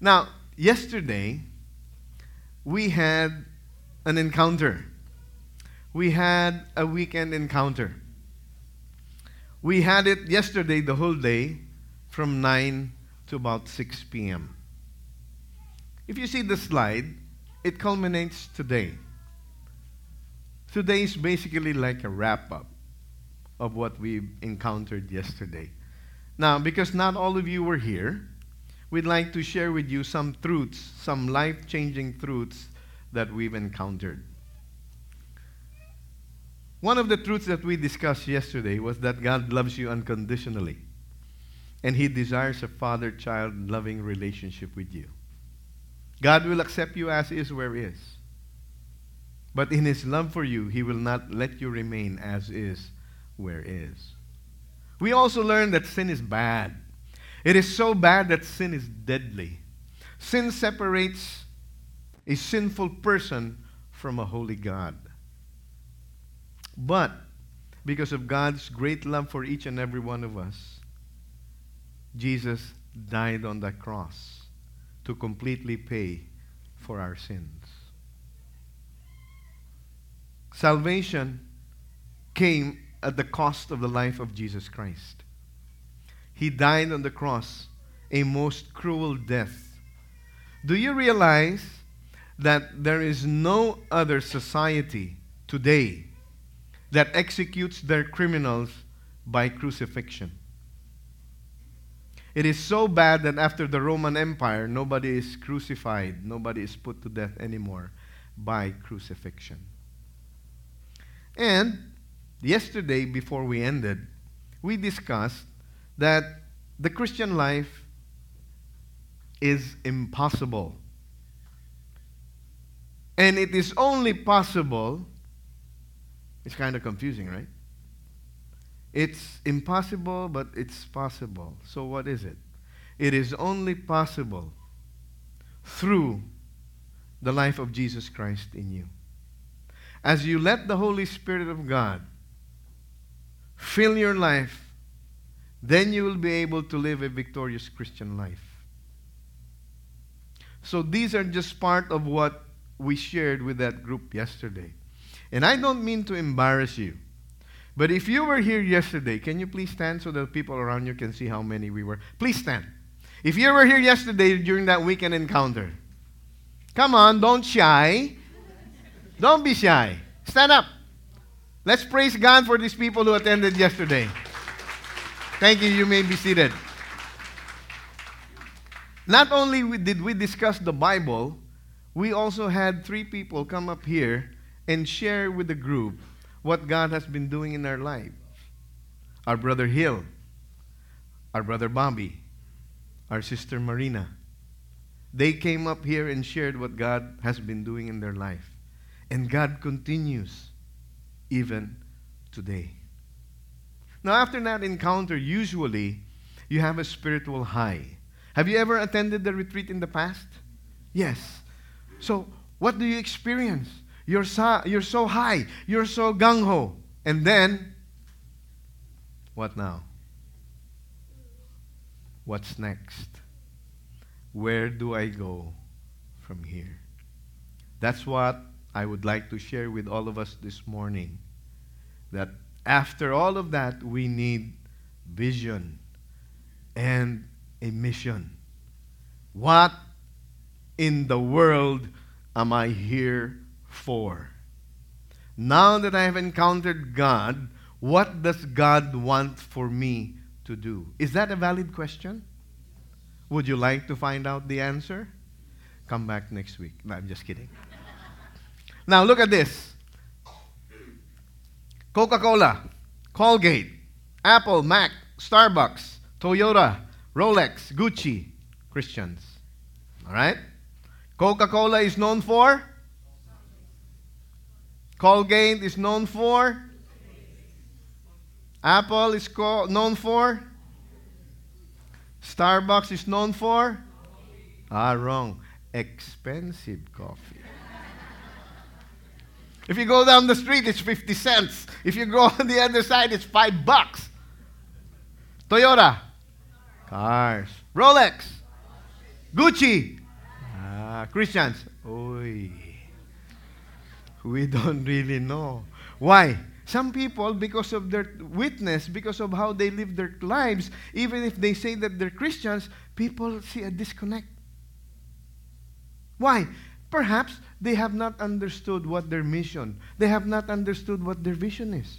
Now, yesterday, we had an encounter. We had a weekend encounter. We had it yesterday, the whole day, from 9 to about 6 p.m. If you see the slide, it culminates today. Today is basically like a wrap up of what we encountered yesterday. Now, because not all of you were here, we'd like to share with you some truths, some life changing truths that we've encountered. One of the truths that we discussed yesterday was that God loves you unconditionally, and He desires a father child loving relationship with you. God will accept you as is where is. But in His love for you, He will not let you remain as is where is. We also learned that sin is bad. It is so bad that sin is deadly. Sin separates a sinful person from a holy God. But because of God's great love for each and every one of us, Jesus died on the cross to completely pay for our sins. Salvation came at the cost of the life of Jesus Christ. He died on the cross a most cruel death. Do you realize that there is no other society today that executes their criminals by crucifixion? It is so bad that after the Roman Empire, nobody is crucified, nobody is put to death anymore by crucifixion. And yesterday, before we ended, we discussed that the Christian life is impossible. And it is only possible, it's kind of confusing, right? It's impossible, but it's possible. So, what is it? It is only possible through the life of Jesus Christ in you. As you let the Holy Spirit of God fill your life, then you will be able to live a victorious Christian life. So these are just part of what we shared with that group yesterday. And I don't mean to embarrass you. But if you were here yesterday, can you please stand so that people around you can see how many we were? Please stand. If you were here yesterday during that weekend encounter, come on, don't shy. Don't be shy. Stand up. Let's praise God for these people who attended yesterday. Thank you. You may be seated. Not only did we discuss the Bible, we also had three people come up here and share with the group what God has been doing in their life. Our brother Hill, our brother Bobby, our sister Marina. They came up here and shared what God has been doing in their life. And God continues even today. Now, after that encounter, usually you have a spiritual high. Have you ever attended the retreat in the past? Yes. So, what do you experience? You're so, you're so high, you're so gung ho. And then, what now? What's next? Where do I go from here? That's what I would like to share with all of us this morning that after all of that, we need vision and a mission. What in the world am I here for? Now that I have encountered God, what does God want for me to do? Is that a valid question? Would you like to find out the answer? Come back next week. No, I'm just kidding. now look at this. Coca Cola, Colgate, Apple, Mac, Starbucks, Toyota, Rolex, Gucci, Christians. All right? Coca Cola is known for? Colgate is known for? Apple is co- known for? Starbucks is known for? Ah, wrong. Expensive coffee. If you go down the street, it's 50 cents. If you go on the other side, it's 5 bucks. Toyota. Cars. Rolex. Gucci. Ah, Christians. Oy. We don't really know. Why? Some people, because of their witness, because of how they live their lives, even if they say that they're Christians, people see a disconnect. Why? Perhaps they have not understood what their mission, they have not understood what their vision is.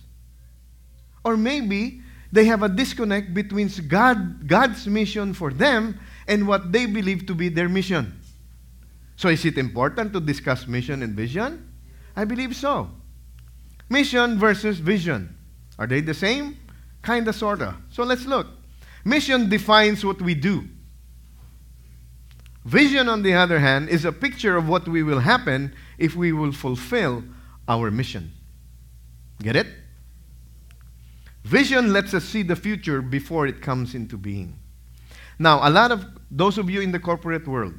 Or maybe they have a disconnect between God, God's mission for them and what they believe to be their mission. So, is it important to discuss mission and vision? I believe so. Mission versus vision. Are they the same? Kinda, sorta. So let's look. Mission defines what we do. Vision, on the other hand, is a picture of what we will happen if we will fulfill our mission. Get it? Vision lets us see the future before it comes into being. Now, a lot of those of you in the corporate world,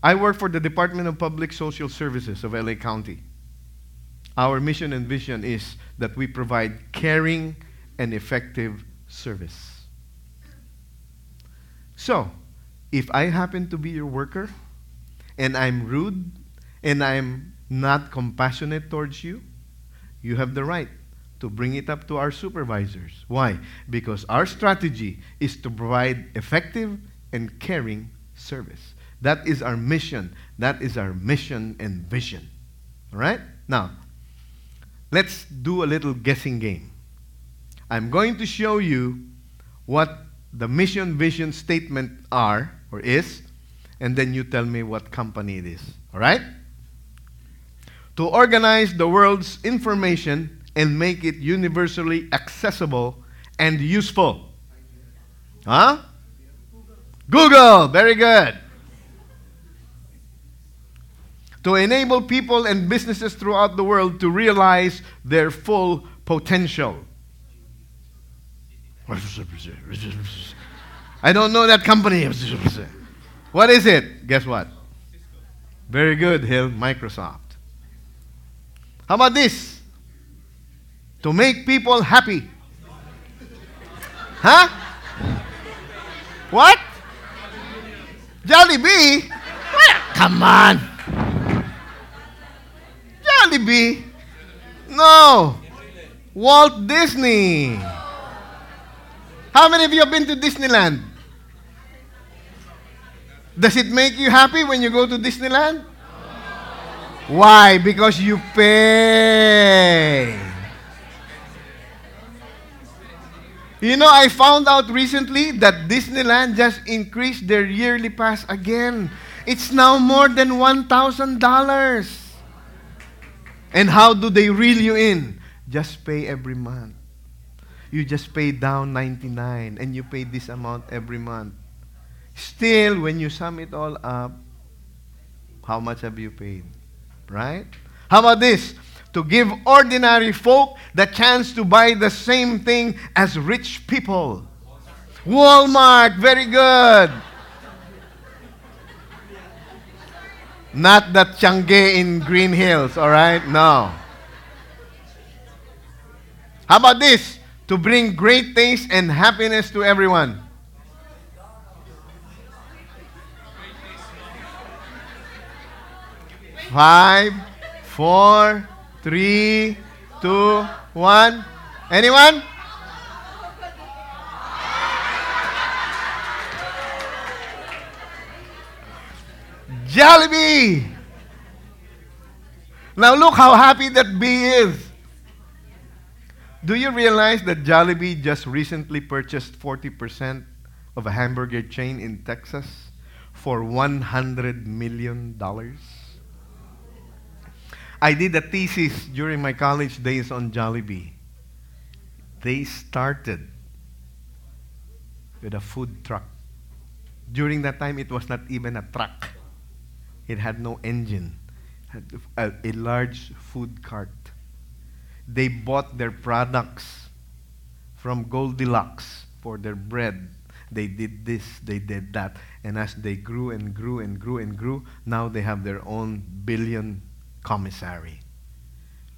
I work for the Department of Public Social Services of LA County. Our mission and vision is that we provide caring and effective service. So, if I happen to be your worker and I'm rude and I'm not compassionate towards you, you have the right to bring it up to our supervisors. Why? Because our strategy is to provide effective and caring service. That is our mission. That is our mission and vision. All right? Now, let's do a little guessing game. I'm going to show you what the mission vision statement are or is, and then you tell me what company it is. All right? To organize the world's information and make it universally accessible and useful. Huh? Google, very good. To enable people and businesses throughout the world to realize their full potential. I don't know that company. What is it? Guess what? Very good, Hill. Microsoft. How about this? To make people happy. Huh? What? Jollibee? Come on. Jollibee? No. Walt Disney. How many of you have been to Disneyland? Does it make you happy when you go to Disneyland? Why? Because you pay. You know, I found out recently that Disneyland just increased their yearly pass again. It's now more than $1,000. And how do they reel you in? Just pay every month. You just pay down 99 and you pay this amount every month. Still, when you sum it all up, how much have you paid? Right? How about this? To give ordinary folk the chance to buy the same thing as rich people. Walmart, very good. Not that Tiangge in Green Hills, all right? No. How about this? To bring great taste and happiness to everyone. Five, four, three, two, one. Anyone? Jollibee! Now look how happy that bee is. Do you realize that Jollibee just recently purchased 40% of a hamburger chain in Texas for $100 million? I did a thesis during my college days on Jollibee. They started with a food truck. During that time, it was not even a truck. It had no engine, had a, a large food cart. They bought their products from Goldilocks for their bread. They did this, they did that. And as they grew and grew and grew and grew, now they have their own billion commissary.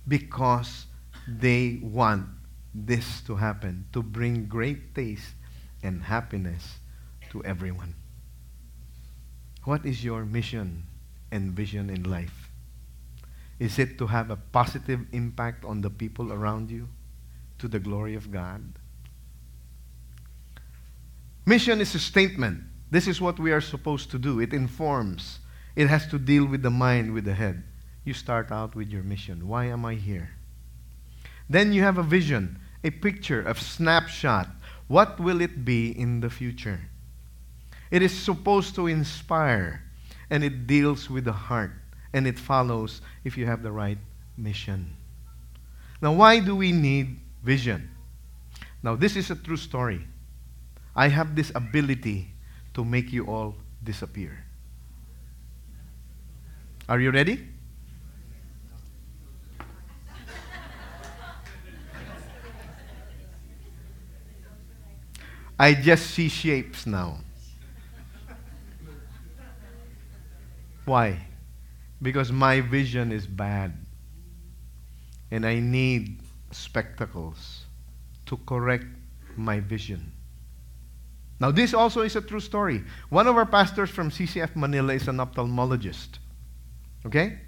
Because they want this to happen, to bring great taste and happiness to everyone. What is your mission and vision in life? Is it to have a positive impact on the people around you to the glory of God? Mission is a statement. This is what we are supposed to do. It informs. It has to deal with the mind, with the head. You start out with your mission. Why am I here? Then you have a vision, a picture, a snapshot. What will it be in the future? It is supposed to inspire, and it deals with the heart, and it follows if you have the right mission. Now, why do we need vision? Now, this is a true story. I have this ability to make you all disappear. Are you ready? I just see shapes now. Why? Because my vision is bad. And I need spectacles to correct my vision. Now, this also is a true story. One of our pastors from CCF Manila is an ophthalmologist. Okay?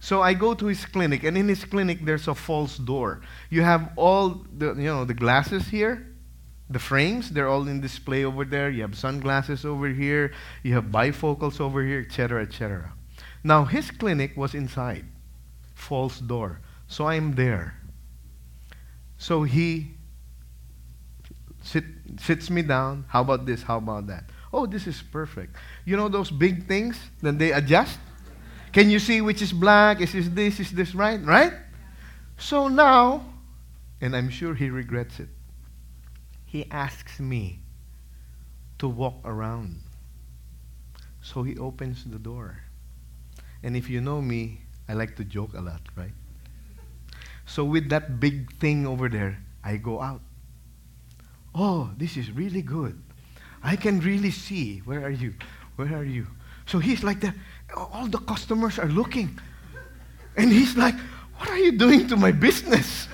So I go to his clinic, and in his clinic, there's a false door. You have all the, you know, the glasses here, the frames, they're all in display over there. You have sunglasses over here. You have bifocals over here, etc., etc. Now, his clinic was inside, false door. So I'm there. So he sit, sits me down. How about this? How about that? Oh, this is perfect. You know those big things? Then they adjust. Can you see which is black? Is this this? Is this right? Right? So now, and I'm sure he regrets it he asks me to walk around. So he opens the door. And if you know me, I like to joke a lot, right? So with that big thing over there, I go out. Oh, this is really good. I can really see. Where are you? Where are you? So he's like that. All the customers are looking. And he's like, What are you doing to my business?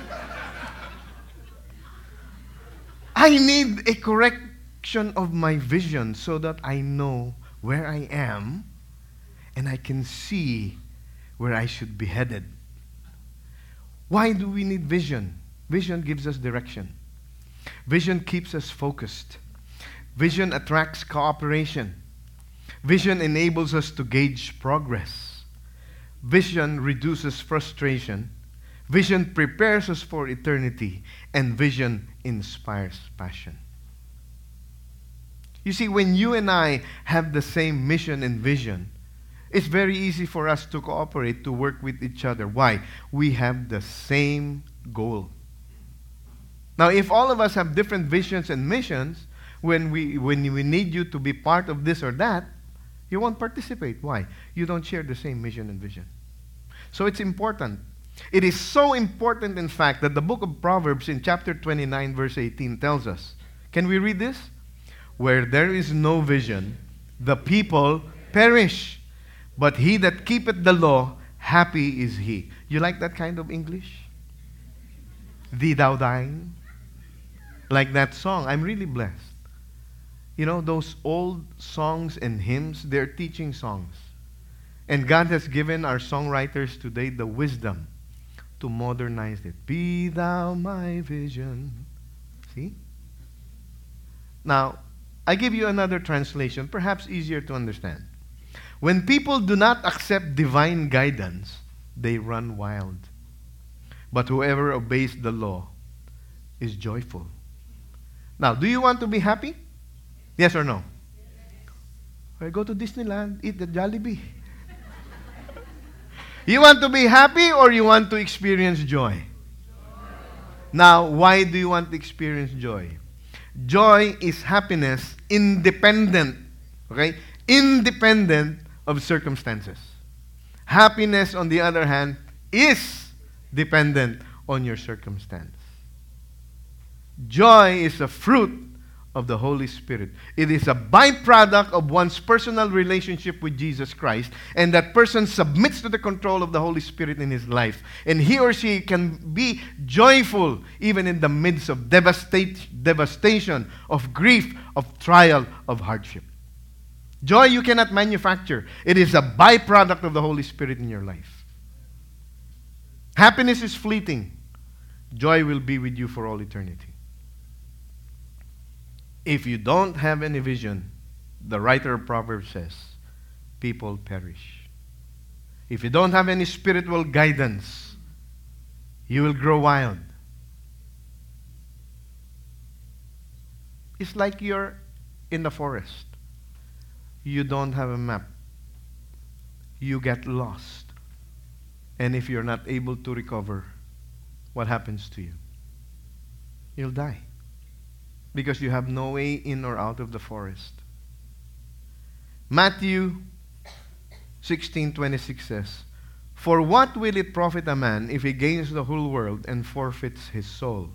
I need a correction of my vision so that I know where I am and I can see where I should be headed. Why do we need vision? Vision gives us direction. Vision keeps us focused. Vision attracts cooperation. Vision enables us to gauge progress. Vision reduces frustration. Vision prepares us for eternity. And vision inspires passion. You see, when you and I have the same mission and vision, it's very easy for us to cooperate, to work with each other. Why? We have the same goal. Now, if all of us have different visions and missions, when we, when we need you to be part of this or that, you won't participate. Why? You don't share the same mission and vision. So it's important it is so important, in fact, that the book of Proverbs in chapter 29, verse 18 tells us. Can we read this? Where there is no vision, the people perish. But he that keepeth the law, happy is he. You like that kind of English? Thee thou thine? Like that song. I'm really blessed. You know, those old songs and hymns, they're teaching songs. And God has given our songwriters today the wisdom to modernize it. Be thou my vision. See? Now, I give you another translation, perhaps easier to understand. When people do not accept divine guidance, they run wild. But whoever obeys the law is joyful. Now, do you want to be happy? Yes or no? Yes. go to Disneyland, eat the Jollibee. You want to be happy or you want to experience joy? Now, why do you want to experience joy? Joy is happiness independent, okay? Independent of circumstances. Happiness, on the other hand, is dependent on your circumstance. Joy is a fruit of the Holy Spirit. It is a byproduct of one's personal relationship with Jesus Christ, and that person submits to the control of the Holy Spirit in his life. And he or she can be joyful even in the midst of devastate, devastation, of grief, of trial, of hardship. Joy you cannot manufacture, it is a byproduct of the Holy Spirit in your life. Happiness is fleeting, joy will be with you for all eternity. If you don't have any vision, the writer of Proverbs says, people perish. If you don't have any spiritual guidance, you will grow wild. It's like you're in the forest. You don't have a map. You get lost. And if you're not able to recover, what happens to you? You'll die. Because you have no way in or out of the forest. Matthew 16:26 says, "For what will it profit a man if he gains the whole world and forfeits his soul?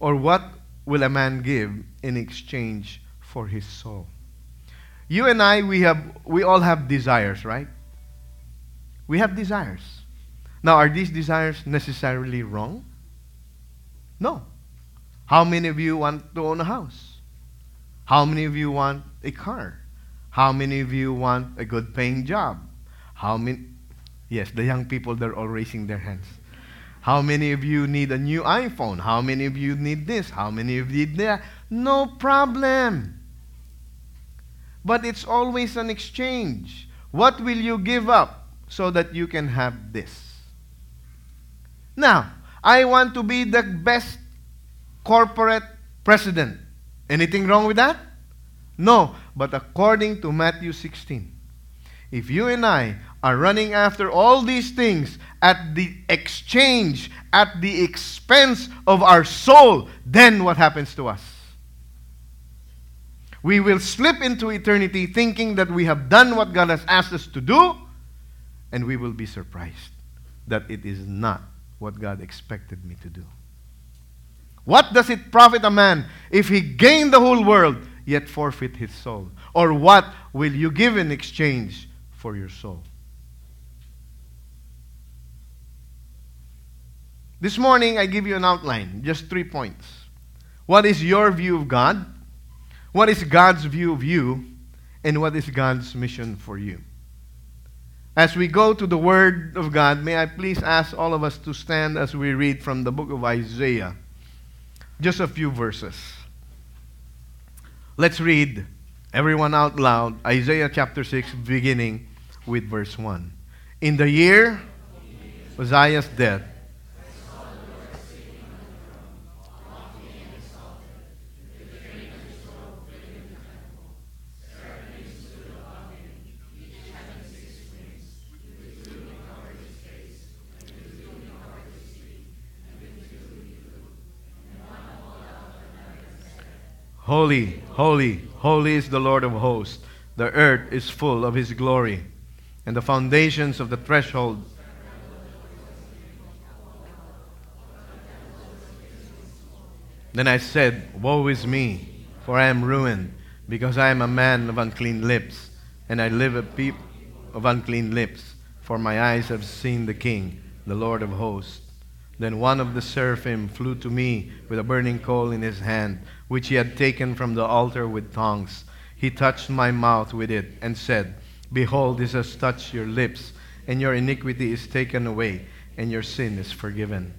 Or what will a man give in exchange for his soul?" You and I we have we all have desires, right? We have desires. Now, are these desires necessarily wrong? No. How many of you want to own a house? How many of you want a car? How many of you want a good paying job? How many? Yes, the young people, they're all raising their hands. How many of you need a new iPhone? How many of you need this? How many of you need that? No problem. But it's always an exchange. What will you give up so that you can have this? Now, I want to be the best corporate president. Anything wrong with that? No, but according to Matthew 16, if you and I are running after all these things at the exchange, at the expense of our soul, then what happens to us? We will slip into eternity thinking that we have done what God has asked us to do, and we will be surprised that it is not what God expected me to do. What does it profit a man if he gain the whole world yet forfeit his soul? Or what will you give in exchange for your soul? This morning, I give you an outline, just three points. What is your view of God? What is God's view of you? And what is God's mission for you? As we go to the Word of God, may I please ask all of us to stand as we read from the book of Isaiah. Just a few verses. Let's read, everyone out loud, Isaiah chapter 6, beginning with verse 1. In the year Uzziah's death, Holy, holy, holy is the Lord of hosts. The earth is full of his glory, and the foundations of the threshold. Then I said, Woe is me, for I am ruined, because I am a man of unclean lips, and I live a people of unclean lips, for my eyes have seen the King, the Lord of hosts. Then one of the seraphim flew to me with a burning coal in his hand, which he had taken from the altar with tongs. He touched my mouth with it and said, Behold, this has touched your lips, and your iniquity is taken away, and your sin is forgiven.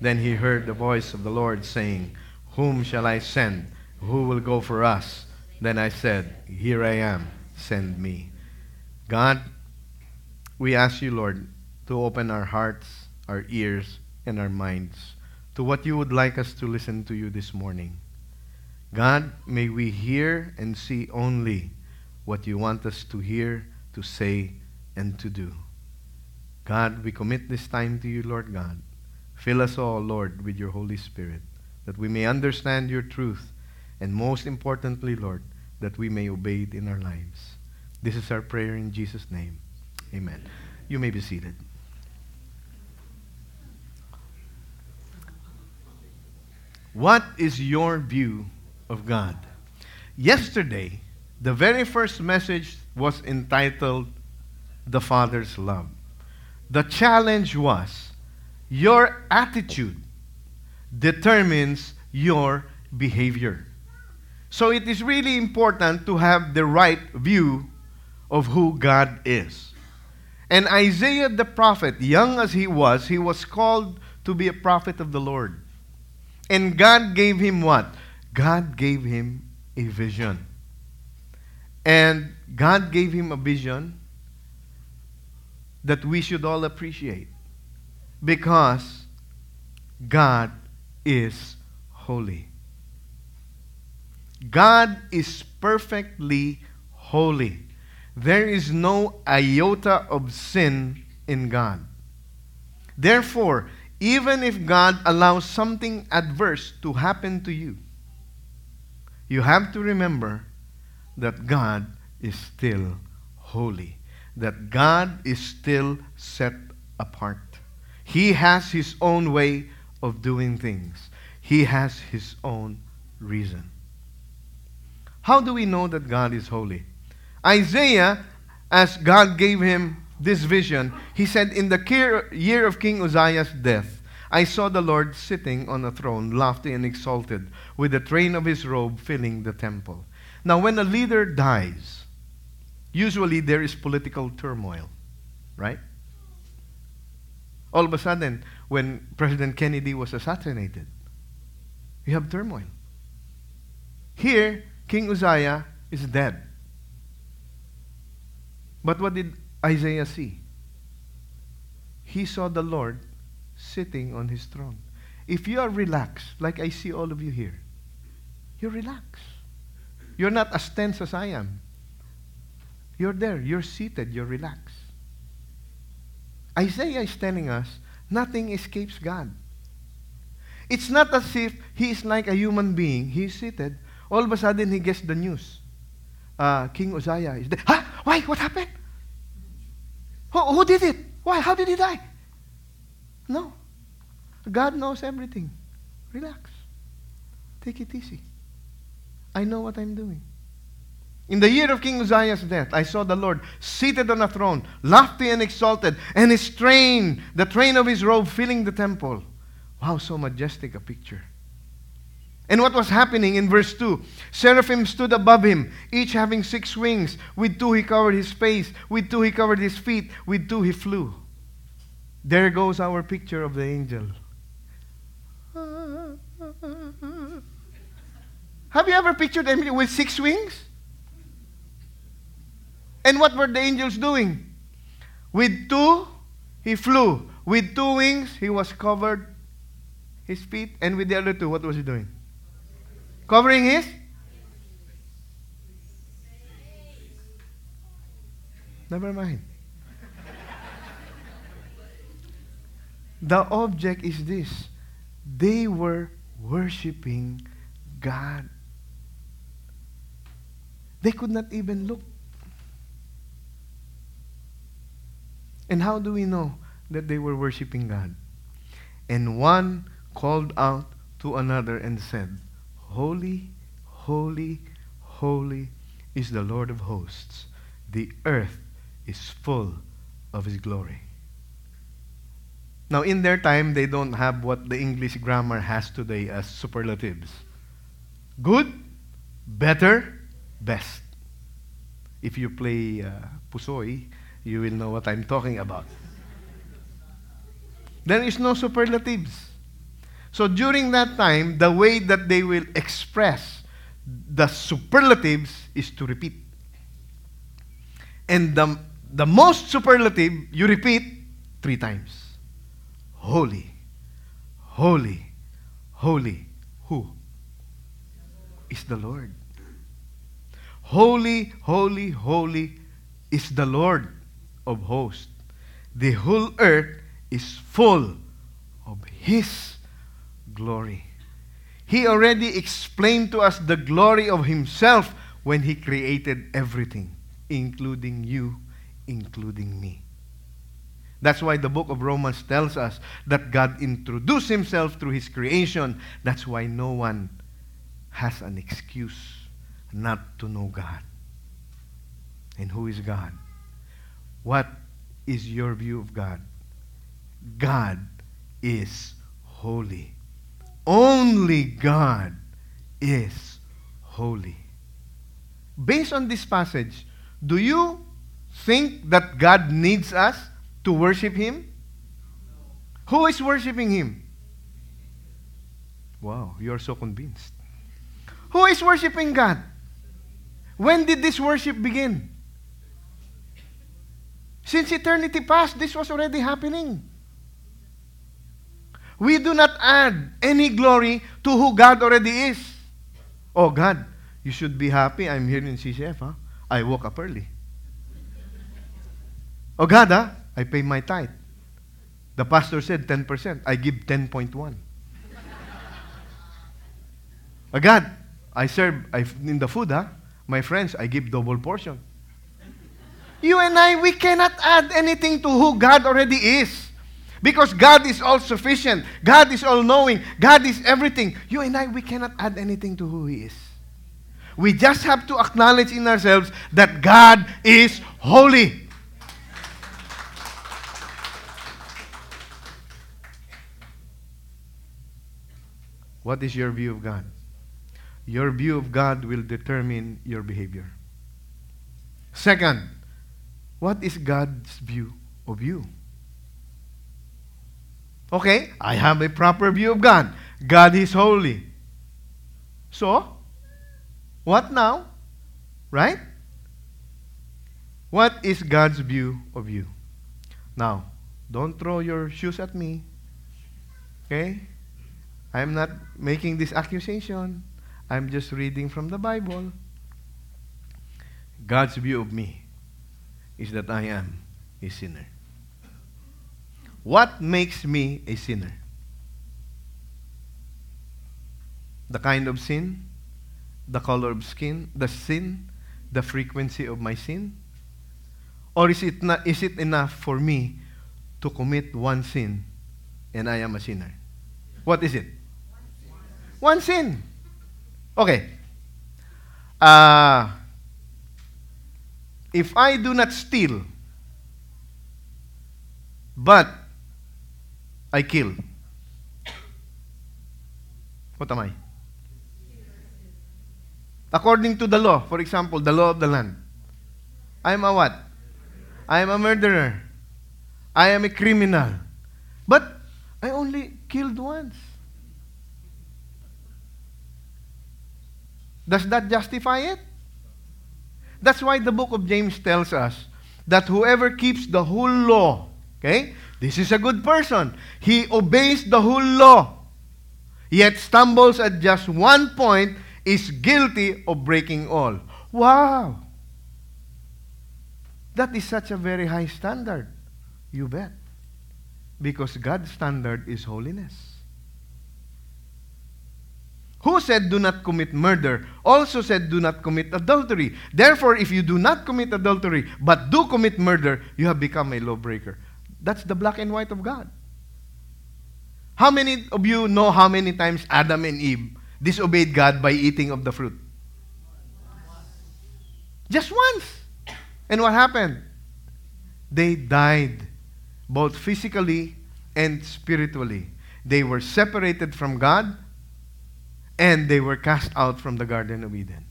Then he heard the voice of the Lord saying, Whom shall I send? Who will go for us? Then I said, Here I am, send me. God, we ask you, Lord, to open our hearts, our ears, and our minds to what you would like us to listen to you this morning. God, may we hear and see only what you want us to hear, to say, and to do. God, we commit this time to you, Lord God. Fill us all, Lord, with your Holy Spirit, that we may understand your truth, and most importantly, Lord, that we may obey it in our lives. This is our prayer in Jesus' name. Amen. You may be seated. What is your view of God? Yesterday, the very first message was entitled The Father's Love. The challenge was your attitude determines your behavior. So it is really important to have the right view of who God is. And Isaiah the prophet, young as he was, he was called to be a prophet of the Lord. And God gave him what? God gave him a vision. And God gave him a vision that we should all appreciate because God is holy. God is perfectly holy. There is no iota of sin in God. Therefore, even if God allows something adverse to happen to you, you have to remember that God is still holy, that God is still set apart. He has His own way of doing things, He has His own reason. How do we know that God is holy? Isaiah, as God gave him this vision, he said, In the year of King Uzziah's death, I saw the Lord sitting on a throne, lofty and exalted, with the train of his robe filling the temple. Now, when a leader dies, usually there is political turmoil, right? All of a sudden, when President Kennedy was assassinated, you have turmoil. Here, King Uzziah is dead. But what did Isaiah see? He saw the Lord sitting on his throne. If you are relaxed, like I see all of you here, you're relaxed. You're not as tense as I am. You're there, you're seated, you're relaxed. Isaiah is telling us nothing escapes God. It's not as if he is like a human being. He's seated. All of a sudden, he gets the news. Uh, King Uzziah is dead. Huh? Why? What happened? Who, who did it? Why? How did he die? No. God knows everything. Relax. Take it easy. I know what I'm doing. In the year of King Uzziah's death, I saw the Lord seated on a throne, lofty and exalted, and his train, the train of his robe, filling the temple. Wow, so majestic a picture. And what was happening in verse 2? Seraphim stood above him, each having six wings. With two he covered his face, with two he covered his feet, with two he flew. There goes our picture of the angel. Have you ever pictured him with six wings? And what were the angels doing? With two, he flew. With two wings, he was covered his feet. And with the other two, what was he doing? Covering his? Never mind. The object is this they were worshiping God. They could not even look. And how do we know that they were worshiping God? And one called out to another and said, Holy, holy, holy is the Lord of hosts. The earth is full of his glory. Now, in their time, they don't have what the English grammar has today as superlatives good, better, best. If you play uh, Pusoy, you will know what I'm talking about. There is no superlatives. So during that time, the way that they will express the superlatives is to repeat. And the, the most superlative, you repeat three times. Holy, holy, holy. Who? Is the Lord. Holy, holy, holy is the Lord of hosts. The whole earth is full of His glory. He already explained to us the glory of Himself when He created everything, including you, including me. That's why the book of Romans tells us that God introduced Himself through His creation. That's why no one has an excuse not to know God. And who is God? What is your view of God? God is holy. Only God is holy. Based on this passage, do you think that God needs us to worship Him? Who is worshiping Him? Wow, you are so convinced. Who is worshiping God? When did this worship begin? Since eternity past, this was already happening. We do not add any glory to who God already is. Oh, God, you should be happy. I'm here in CCF. Huh? I woke up early. Oh, God, huh? I pay my tithe. The pastor said 10%. I give 10.1. oh, God, I serve I, in the food, huh? My friends, I give double portion. You and I, we cannot add anything to who God already is. Because God is all sufficient. God is all knowing. God is everything. You and I, we cannot add anything to who He is. We just have to acknowledge in ourselves that God is holy. What is your view of God? Your view of God will determine your behavior. Second, what is God's view of you? Okay, I have a proper view of God. God is holy. So, what now? Right? What is God's view of you? Now, don't throw your shoes at me. Okay? I'm not making this accusation. I'm just reading from the Bible. God's view of me is that I am a sinner. What makes me a sinner? The kind of sin, the color of skin, the sin, the frequency of my sin? Or is it, not, is it enough for me to commit one sin and I am a sinner? What is it? One sin. Okay. Uh, if I do not steal, but I kill, what am I? According to the law, for example, the law of the land, I am a what? I am a murderer. I am a criminal. But I only killed once. Does that justify it? That's why the book of James tells us that whoever keeps the whole law, okay, this is a good person. He obeys the whole law, yet stumbles at just one point, is guilty of breaking all. Wow! That is such a very high standard. You bet. Because God's standard is holiness. Who said, Do not commit murder, also said, Do not commit adultery. Therefore, if you do not commit adultery, but do commit murder, you have become a lawbreaker. That's the black and white of God. How many of you know how many times Adam and Eve disobeyed God by eating of the fruit? Just once. And what happened? They died, both physically and spiritually. They were separated from God and they were cast out from the Garden of Eden.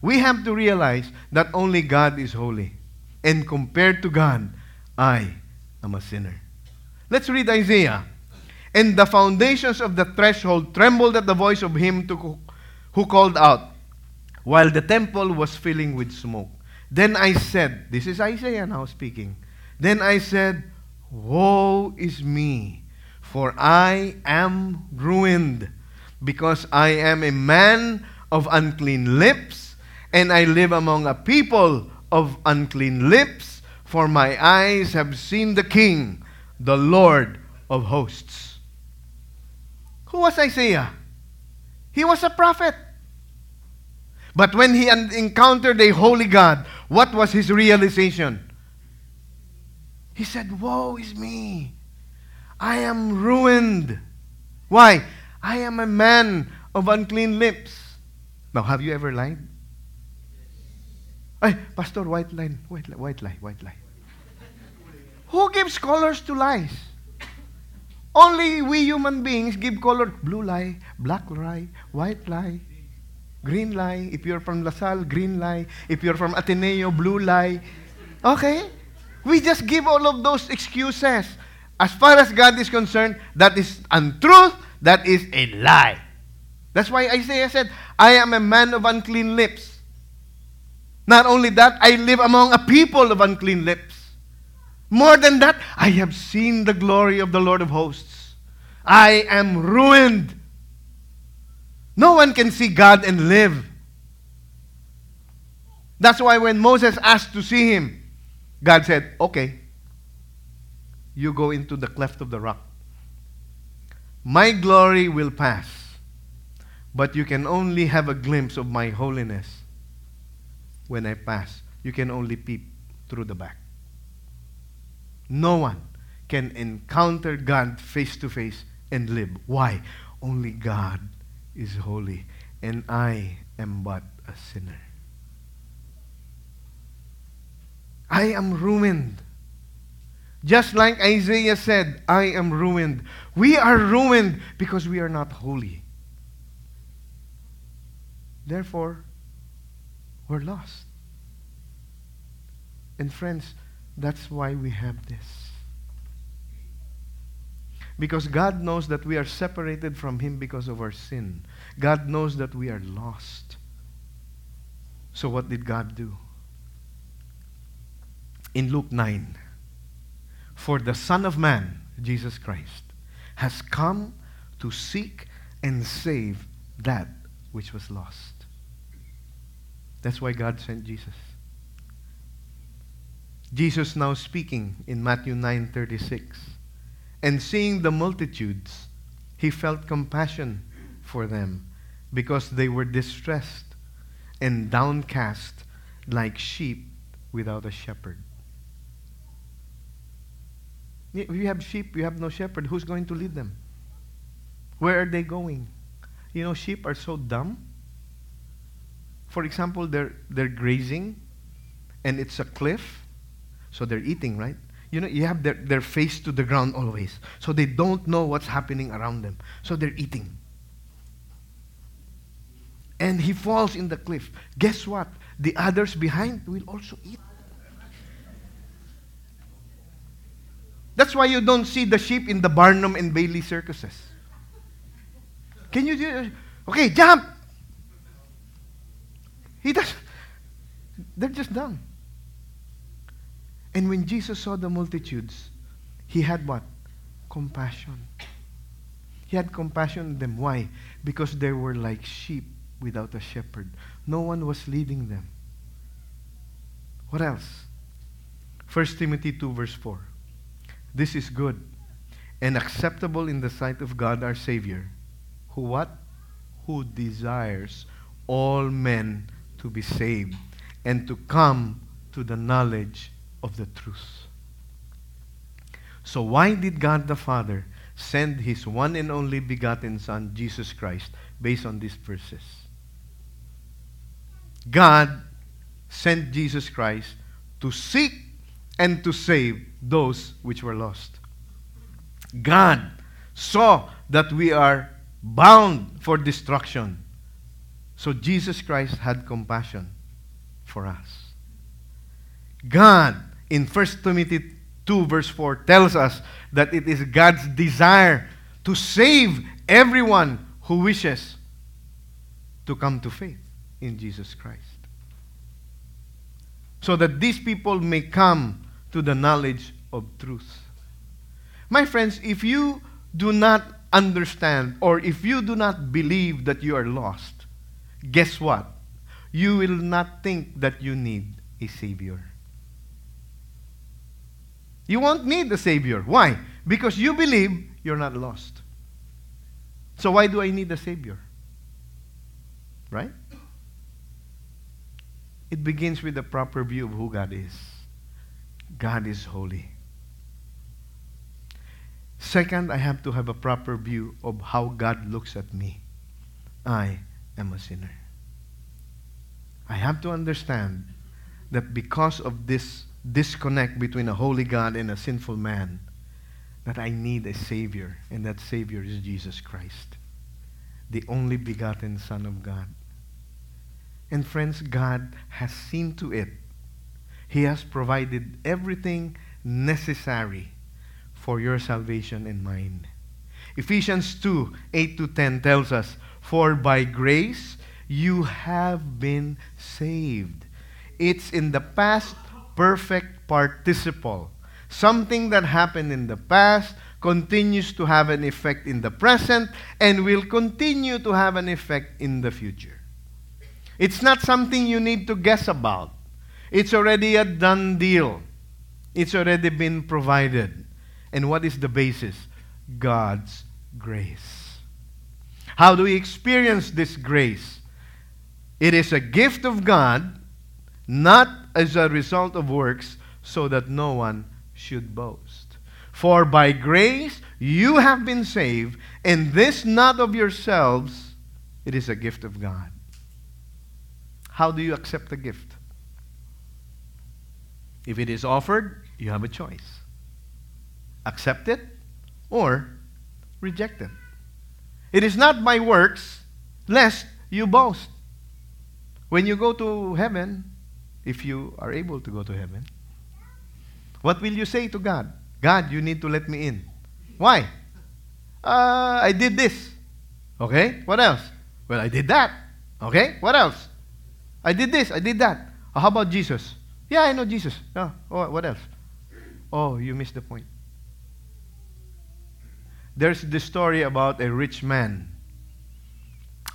We have to realize that only God is holy. And compared to God, I am a sinner. Let's read Isaiah. And the foundations of the threshold trembled at the voice of him to, who called out, while the temple was filling with smoke. Then I said, This is Isaiah now speaking. Then I said, Woe is me, for I am ruined because I am a man of unclean lips, and I live among a people of unclean lips, for my eyes have seen the King, the Lord of hosts. Who was Isaiah? He was a prophet. But when he encountered a holy God, what was his realization? He said, Woe is me! I am ruined. Why? I am a man of unclean lips. Now, have you ever lied? Ay, Pastor, white lie, white lie, white lie, white lie. Who gives colors to lies? Only we human beings give color. Blue lie, black lie, white lie, green lie. If you're from LaSalle, green lie. If you're from Ateneo, blue lie. Okay? We just give all of those excuses. As far as God is concerned, that is untruth, that is a lie. That's why Isaiah said, I am a man of unclean lips. Not only that, I live among a people of unclean lips. More than that, I have seen the glory of the Lord of hosts. I am ruined. No one can see God and live. That's why when Moses asked to see him, God said, Okay, you go into the cleft of the rock. My glory will pass, but you can only have a glimpse of my holiness when I pass. You can only peep through the back. No one can encounter God face to face and live. Why? Only God is holy, and I am but a sinner. I am ruined. Just like Isaiah said, I am ruined. We are ruined because we are not holy. Therefore, we're lost. And friends, that's why we have this. Because God knows that we are separated from Him because of our sin. God knows that we are lost. So, what did God do? In Luke 9, for the Son of Man, Jesus Christ, has come to seek and save that which was lost. That's why God sent Jesus. Jesus now speaking in Matthew 9:36. And seeing the multitudes, he felt compassion for them because they were distressed and downcast like sheep without a shepherd. If you have sheep, you have no shepherd. Who's going to lead them? Where are they going? You know, sheep are so dumb. For example, they're, they're grazing and it's a cliff so they're eating, right? You know, you have their, their face to the ground always. So they don't know what's happening around them. So they're eating. And he falls in the cliff. Guess what? The others behind will also eat. That's why you don't see the sheep in the Barnum and Bailey circuses. Can you do Okay, jump! He does. They're just dumb. And when Jesus saw the multitudes, he had what? Compassion. He had compassion on them. Why? Because they were like sheep without a shepherd. No one was leading them. What else? 1 Timothy 2, verse 4. This is good and acceptable in the sight of God our Savior, who what? Who desires all men to be saved and to come to the knowledge of the truth. So, why did God the Father send His one and only begotten Son, Jesus Christ, based on these verses? God sent Jesus Christ to seek and to save those which were lost. God saw that we are bound for destruction. So Jesus Christ had compassion for us. God in 1 Timothy 2, verse 4, tells us that it is God's desire to save everyone who wishes to come to faith in Jesus Christ. So that these people may come to the knowledge of truth. My friends, if you do not understand or if you do not believe that you are lost, guess what? You will not think that you need a Savior. You won't need a Savior. Why? Because you believe you're not lost. So why do I need a Savior? Right? It begins with the proper view of who God is. God is holy. Second, I have to have a proper view of how God looks at me. I am a sinner. I have to understand that because of this disconnect between a holy God and a sinful man that I need a Savior, and that Savior is Jesus Christ, the only begotten Son of God. And friends, God has seen to it. He has provided everything necessary for your salvation and mine. Ephesians 2 8 to 10 tells us, For by grace you have been saved. It's in the past perfect participle. Something that happened in the past continues to have an effect in the present and will continue to have an effect in the future. It's not something you need to guess about. It's already a done deal. It's already been provided. And what is the basis? God's grace. How do we experience this grace? It is a gift of God, not as a result of works, so that no one should boast. For by grace you have been saved, and this not of yourselves, it is a gift of God. How do you accept the gift? If it is offered, you have a choice. Accept it or reject it. It is not by works, lest you boast. When you go to heaven, if you are able to go to heaven, what will you say to God? God, you need to let me in. Why? Uh, I did this. Okay, what else? Well, I did that. Okay, what else? I did this, I did that. How about Jesus? Yeah, I know Jesus. Oh, oh, what else? Oh, you missed the point. There's this story about a rich man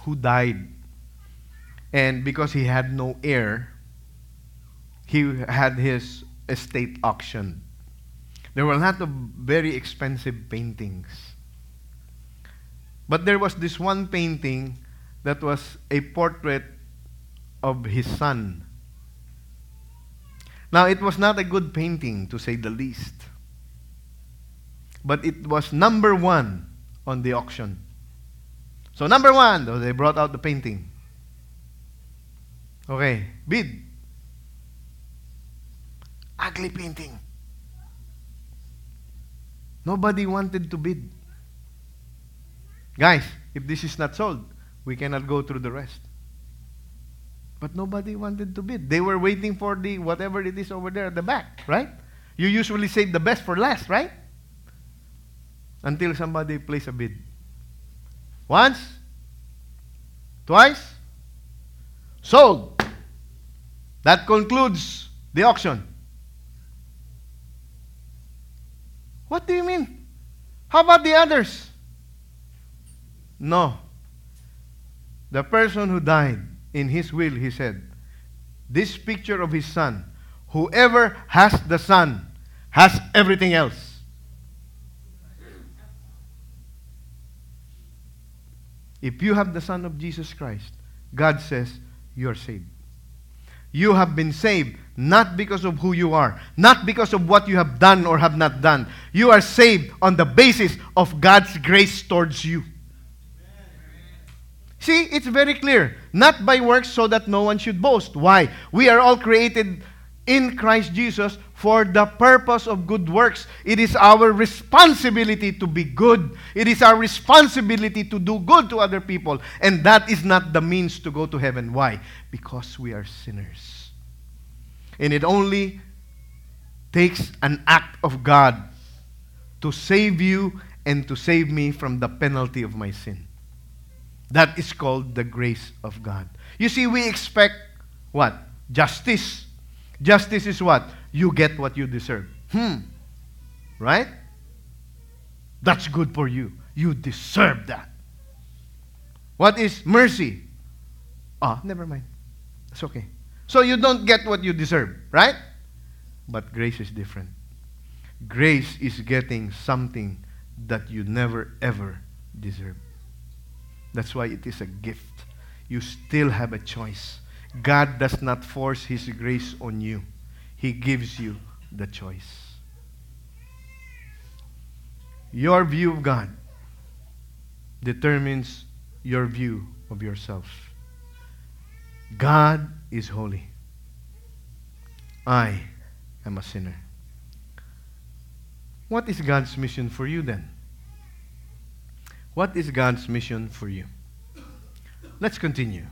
who died. And because he had no heir, he had his estate auctioned. There were a lot of very expensive paintings. But there was this one painting that was a portrait of his son. Now, it was not a good painting, to say the least. But it was number one on the auction. So, number one, though, they brought out the painting. Okay, bid. Ugly painting. Nobody wanted to bid. Guys, if this is not sold, we cannot go through the rest. But nobody wanted to bid. They were waiting for the whatever it is over there at the back, right? You usually save the best for last, right? Until somebody places a bid. Once, twice, sold. That concludes the auction. What do you mean? How about the others? No. The person who died in his will, he said, this picture of his son, whoever has the son has everything else. If you have the Son of Jesus Christ, God says you are saved. You have been saved not because of who you are, not because of what you have done or have not done. You are saved on the basis of God's grace towards you. See, it's very clear. Not by works so that no one should boast. Why? We are all created in Christ Jesus for the purpose of good works. It is our responsibility to be good. It is our responsibility to do good to other people. And that is not the means to go to heaven. Why? Because we are sinners. And it only takes an act of God to save you and to save me from the penalty of my sin. That is called the grace of God. You see, we expect what? Justice. Justice is what? You get what you deserve. Hmm. Right? That's good for you. You deserve that. What is mercy? Ah, never mind. It's okay. So you don't get what you deserve, right? But grace is different. Grace is getting something that you never ever deserve. That's why it is a gift. You still have a choice. God does not force His grace on you, He gives you the choice. Your view of God determines your view of yourself. God is holy. I am a sinner. What is God's mission for you then? What is God's mission for you? Let's continue.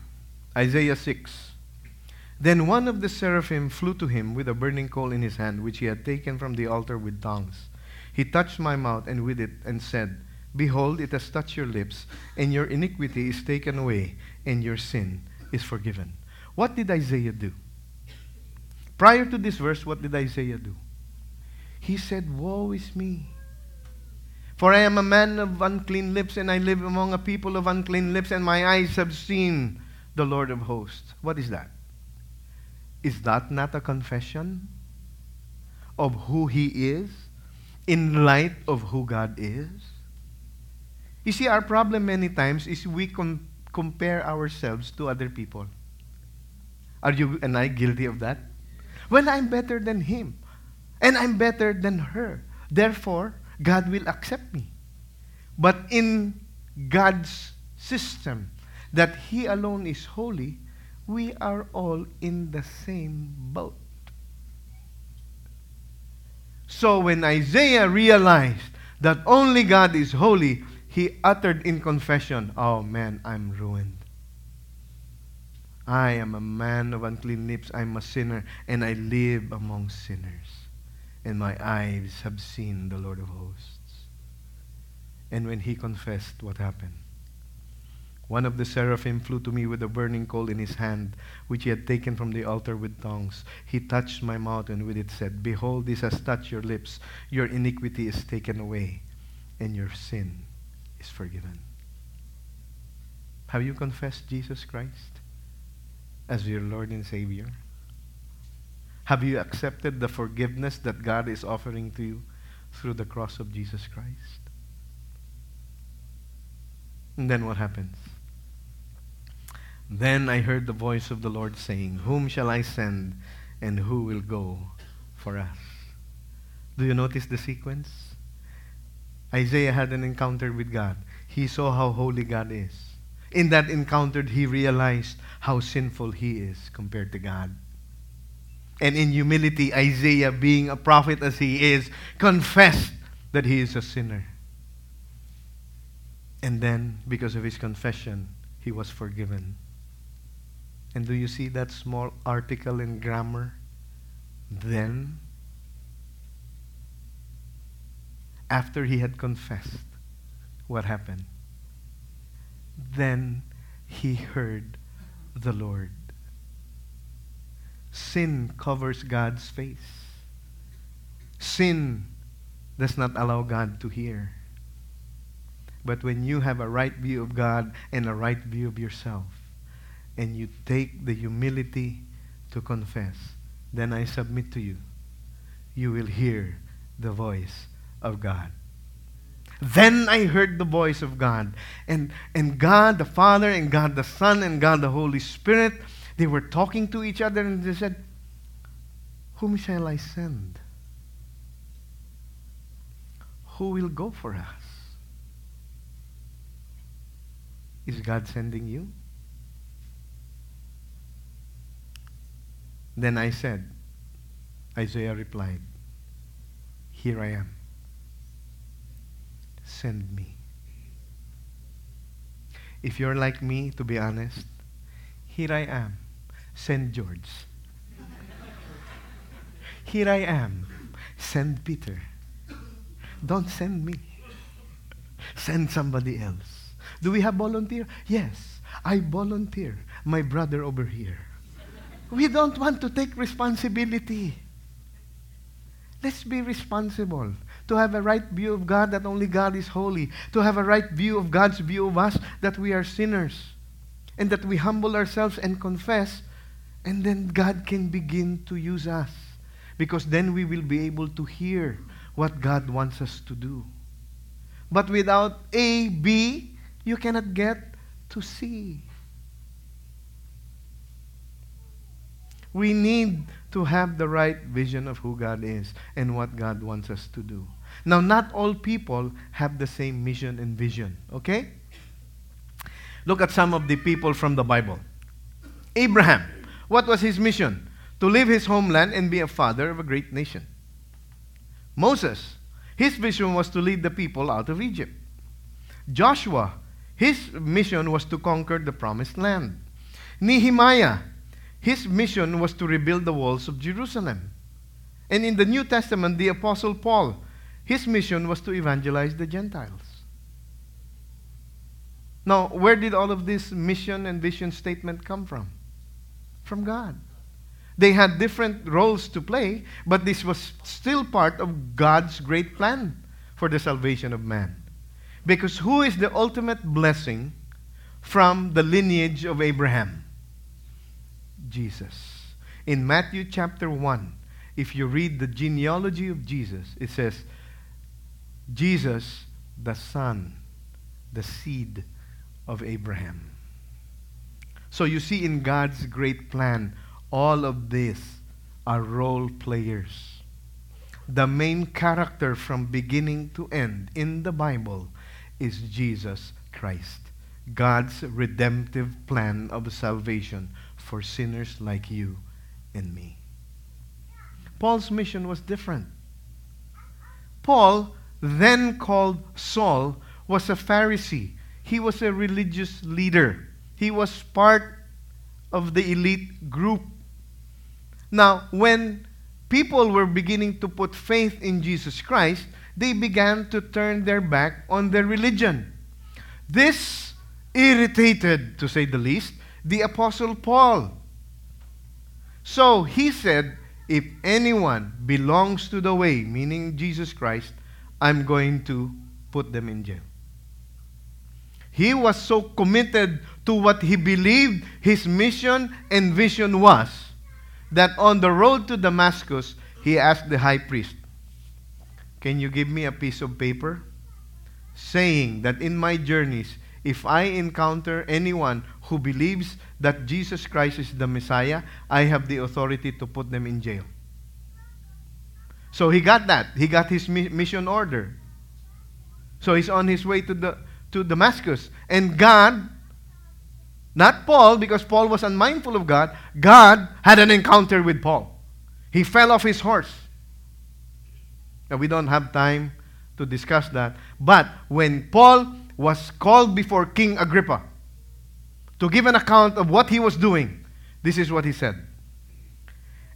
Isaiah 6. Then one of the seraphim flew to him with a burning coal in his hand, which he had taken from the altar with tongs. He touched my mouth and with it, and said, Behold, it has touched your lips, and your iniquity is taken away, and your sin is forgiven. What did Isaiah do? Prior to this verse, what did Isaiah do? He said, Woe is me. For I am a man of unclean lips, and I live among a people of unclean lips, and my eyes have seen the Lord of hosts. What is that? Is that not a confession of who He is in light of who God is? You see, our problem many times is we com- compare ourselves to other people. Are you and I guilty of that? Well, I'm better than him, and I'm better than her. Therefore, God will accept me. But in God's system, that He alone is holy, we are all in the same boat. So when Isaiah realized that only God is holy, he uttered in confession, Oh man, I'm ruined. I am a man of unclean lips. I'm a sinner, and I live among sinners. And my eyes have seen the Lord of hosts. And when he confessed, what happened? One of the seraphim flew to me with a burning coal in his hand, which he had taken from the altar with tongs. He touched my mouth, and with it said, Behold, this has touched your lips. Your iniquity is taken away, and your sin is forgiven. Have you confessed Jesus Christ as your Lord and Savior? Have you accepted the forgiveness that God is offering to you through the cross of Jesus Christ? And then what happens? Then I heard the voice of the Lord saying, Whom shall I send, and who will go for us? Do you notice the sequence? Isaiah had an encounter with God. He saw how holy God is. In that encounter, he realized how sinful he is compared to God. And in humility, Isaiah, being a prophet as he is, confessed that he is a sinner. And then, because of his confession, he was forgiven. And do you see that small article in grammar? Then, after he had confessed, what happened? Then he heard the Lord. Sin covers God's face. Sin does not allow God to hear. But when you have a right view of God and a right view of yourself, and you take the humility to confess, then I submit to you, you will hear the voice of God. Then I heard the voice of God. And, and God the Father, and God the Son, and God the Holy Spirit, they were talking to each other and they said, Whom shall I send? Who will go for us? Is God sending you? Then I said, Isaiah replied, Here I am send me. If you're like me, to be honest, here I am. Send George. here I am. Send Peter. Don't send me. Send somebody else. Do we have volunteer? Yes. I volunteer. My brother over here. We don't want to take responsibility. Let's be responsible to have a right view of God that only God is holy, to have a right view of God's view of us that we are sinners, and that we humble ourselves and confess, and then God can begin to use us. Because then we will be able to hear what God wants us to do. But without A, B, you cannot get to C. We need to have the right vision of who God is and what God wants us to do. Now, not all people have the same mission and vision, okay? Look at some of the people from the Bible. Abraham, what was his mission? To leave his homeland and be a father of a great nation. Moses, his vision was to lead the people out of Egypt. Joshua, his mission was to conquer the promised land. Nehemiah, his mission was to rebuild the walls of Jerusalem. And in the New Testament, the Apostle Paul, his mission was to evangelize the Gentiles. Now, where did all of this mission and vision statement come from? From God. They had different roles to play, but this was still part of God's great plan for the salvation of man. Because who is the ultimate blessing from the lineage of Abraham? Jesus. In Matthew chapter 1, if you read the genealogy of Jesus, it says, Jesus, the son, the seed of Abraham. So you see in God's great plan, all of these are role players. The main character from beginning to end in the Bible is Jesus Christ. God's redemptive plan of salvation for sinners like you and me. Paul's mission was different. Paul, then called Saul, was a Pharisee he was a religious leader. He was part of the elite group. Now, when people were beginning to put faith in Jesus Christ, they began to turn their back on their religion. This irritated, to say the least, the Apostle Paul. So he said, If anyone belongs to the way, meaning Jesus Christ, I'm going to put them in jail. He was so committed to what he believed his mission and vision was that on the road to Damascus, he asked the high priest, Can you give me a piece of paper? Saying that in my journeys, if I encounter anyone who believes that Jesus Christ is the Messiah, I have the authority to put them in jail. So he got that. He got his mission order. So he's on his way to the to Damascus. And God, not Paul, because Paul was unmindful of God, God had an encounter with Paul. He fell off his horse. Now, we don't have time to discuss that. But when Paul was called before King Agrippa to give an account of what he was doing, this is what he said.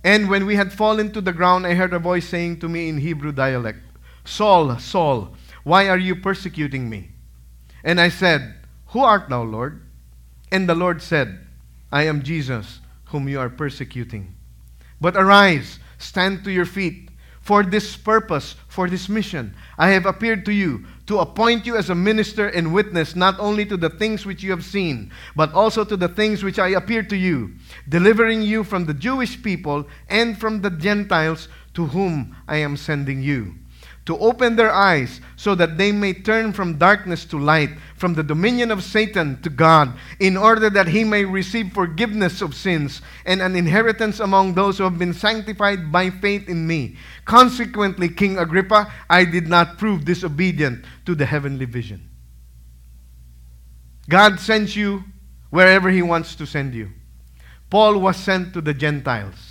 And when we had fallen to the ground, I heard a voice saying to me in Hebrew dialect, Saul, Saul, why are you persecuting me? And I said, Who art thou, Lord? And the Lord said, I am Jesus, whom you are persecuting. But arise, stand to your feet. For this purpose, for this mission, I have appeared to you to appoint you as a minister and witness not only to the things which you have seen, but also to the things which I appeared to you, delivering you from the Jewish people and from the Gentiles to whom I am sending you to open their eyes so that they may turn from darkness to light, from the dominion of Satan to God, in order that he may receive forgiveness of sins and an inheritance among those who have been sanctified by faith in me. Consequently, King Agrippa, I did not prove disobedient to the heavenly vision. God sends you wherever he wants to send you. Paul was sent to the Gentiles.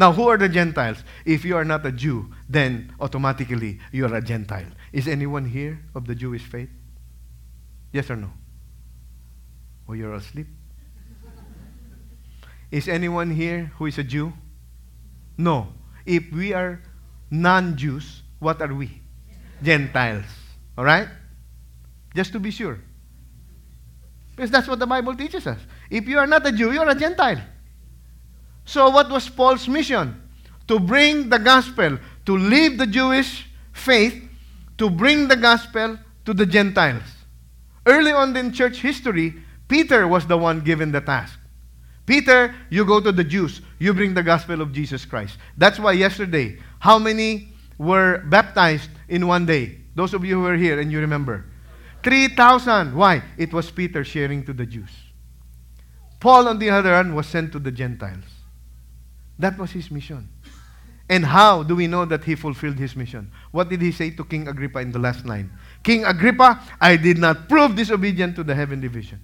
Now, who are the Gentiles? If you are not a Jew, then automatically you are a Gentile. Is anyone here of the Jewish faith? Yes or no? Or you're asleep? Is anyone here who is a Jew? No. If we are non Jews, what are we? Gentiles. All right? Just to be sure. Because that's what the Bible teaches us. If you are not a Jew, you are a Gentile. So, what was Paul's mission? To bring the gospel, to leave the Jewish faith, to bring the gospel to the Gentiles. Early on in church history, Peter was the one given the task. Peter, you go to the Jews, you bring the gospel of Jesus Christ. That's why yesterday, how many were baptized in one day? Those of you who were here and you remember. 3,000. Why? It was Peter sharing to the Jews. Paul, on the other hand, was sent to the Gentiles. That was his mission. And how do we know that he fulfilled his mission? What did he say to King Agrippa in the last line? King Agrippa, I did not prove disobedient to the heavenly vision.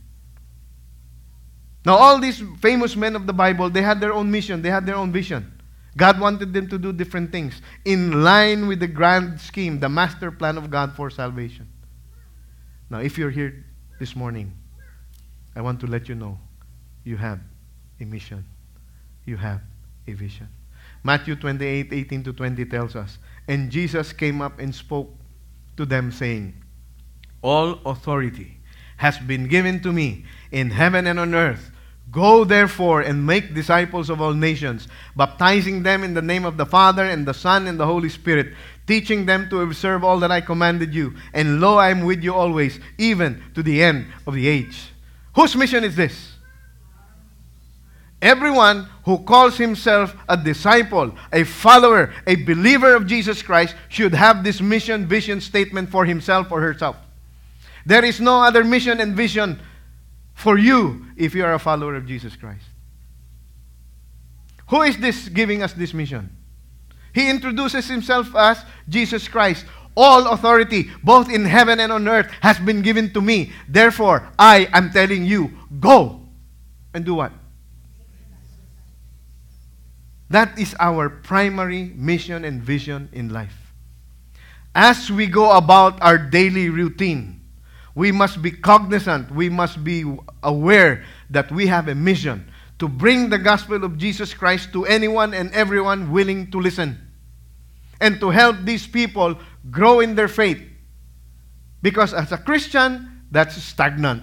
Now, all these famous men of the Bible, they had their own mission, they had their own vision. God wanted them to do different things in line with the grand scheme, the master plan of God for salvation. Now, if you're here this morning, I want to let you know you have a mission you have a vision. Matthew 28 18 to 20 tells us, And Jesus came up and spoke to them, saying, All authority has been given to me in heaven and on earth. Go therefore and make disciples of all nations, baptizing them in the name of the Father and the Son and the Holy Spirit, teaching them to observe all that I commanded you. And lo, I am with you always, even to the end of the age. Whose mission is this? Everyone who calls himself a disciple, a follower, a believer of Jesus Christ should have this mission vision statement for himself or herself. There is no other mission and vision for you if you are a follower of Jesus Christ. Who is this giving us this mission? He introduces himself as Jesus Christ. All authority, both in heaven and on earth, has been given to me. Therefore, I am telling you, go and do what? That is our primary mission and vision in life. As we go about our daily routine, we must be cognizant, we must be aware that we have a mission to bring the gospel of Jesus Christ to anyone and everyone willing to listen. And to help these people grow in their faith. Because as a Christian, that's stagnant.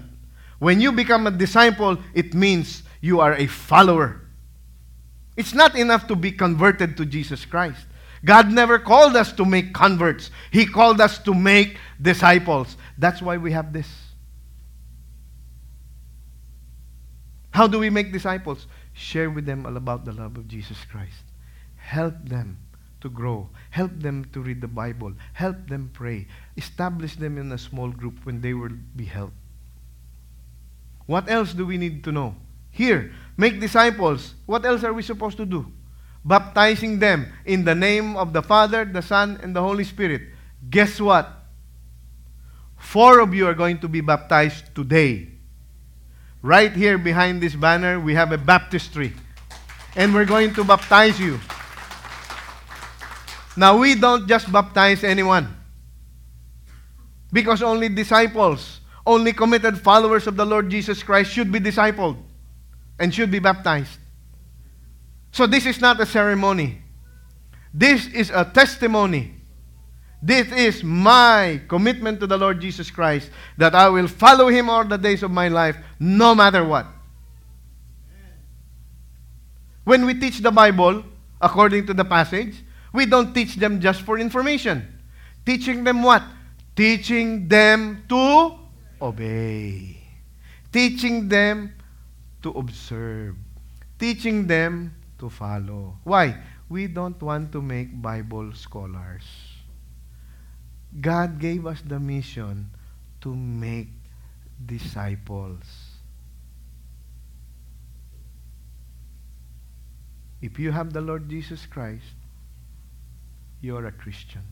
When you become a disciple, it means you are a follower. It's not enough to be converted to Jesus Christ. God never called us to make converts, He called us to make disciples. That's why we have this. How do we make disciples? Share with them all about the love of Jesus Christ. Help them to grow. Help them to read the Bible. Help them pray. Establish them in a small group when they will be helped. What else do we need to know? Here, make disciples. What else are we supposed to do? Baptizing them in the name of the Father, the Son, and the Holy Spirit. Guess what? Four of you are going to be baptized today. Right here behind this banner, we have a baptistry. And we're going to baptize you. Now, we don't just baptize anyone. Because only disciples, only committed followers of the Lord Jesus Christ should be discipled and should be baptized. So this is not a ceremony. This is a testimony. This is my commitment to the Lord Jesus Christ that I will follow him all the days of my life, no matter what. When we teach the Bible, according to the passage, we don't teach them just for information. Teaching them what? Teaching them to obey. Teaching them to observe, teaching them to follow. Why? We don't want to make Bible scholars. God gave us the mission to make disciples. If you have the Lord Jesus Christ, you're a Christian.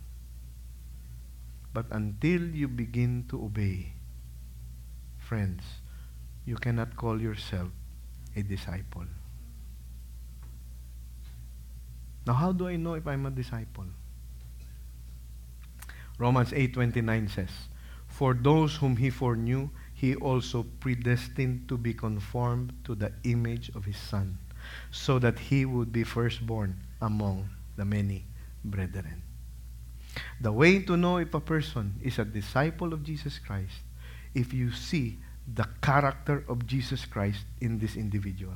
But until you begin to obey, friends, you cannot call yourself a disciple. Now, how do I know if I'm a disciple? Romans 8:29 says, "For those whom he foreknew, he also predestined to be conformed to the image of his son, so that he would be firstborn among the many brethren." The way to know if a person is a disciple of Jesus Christ, if you see the character of Jesus Christ in this individual.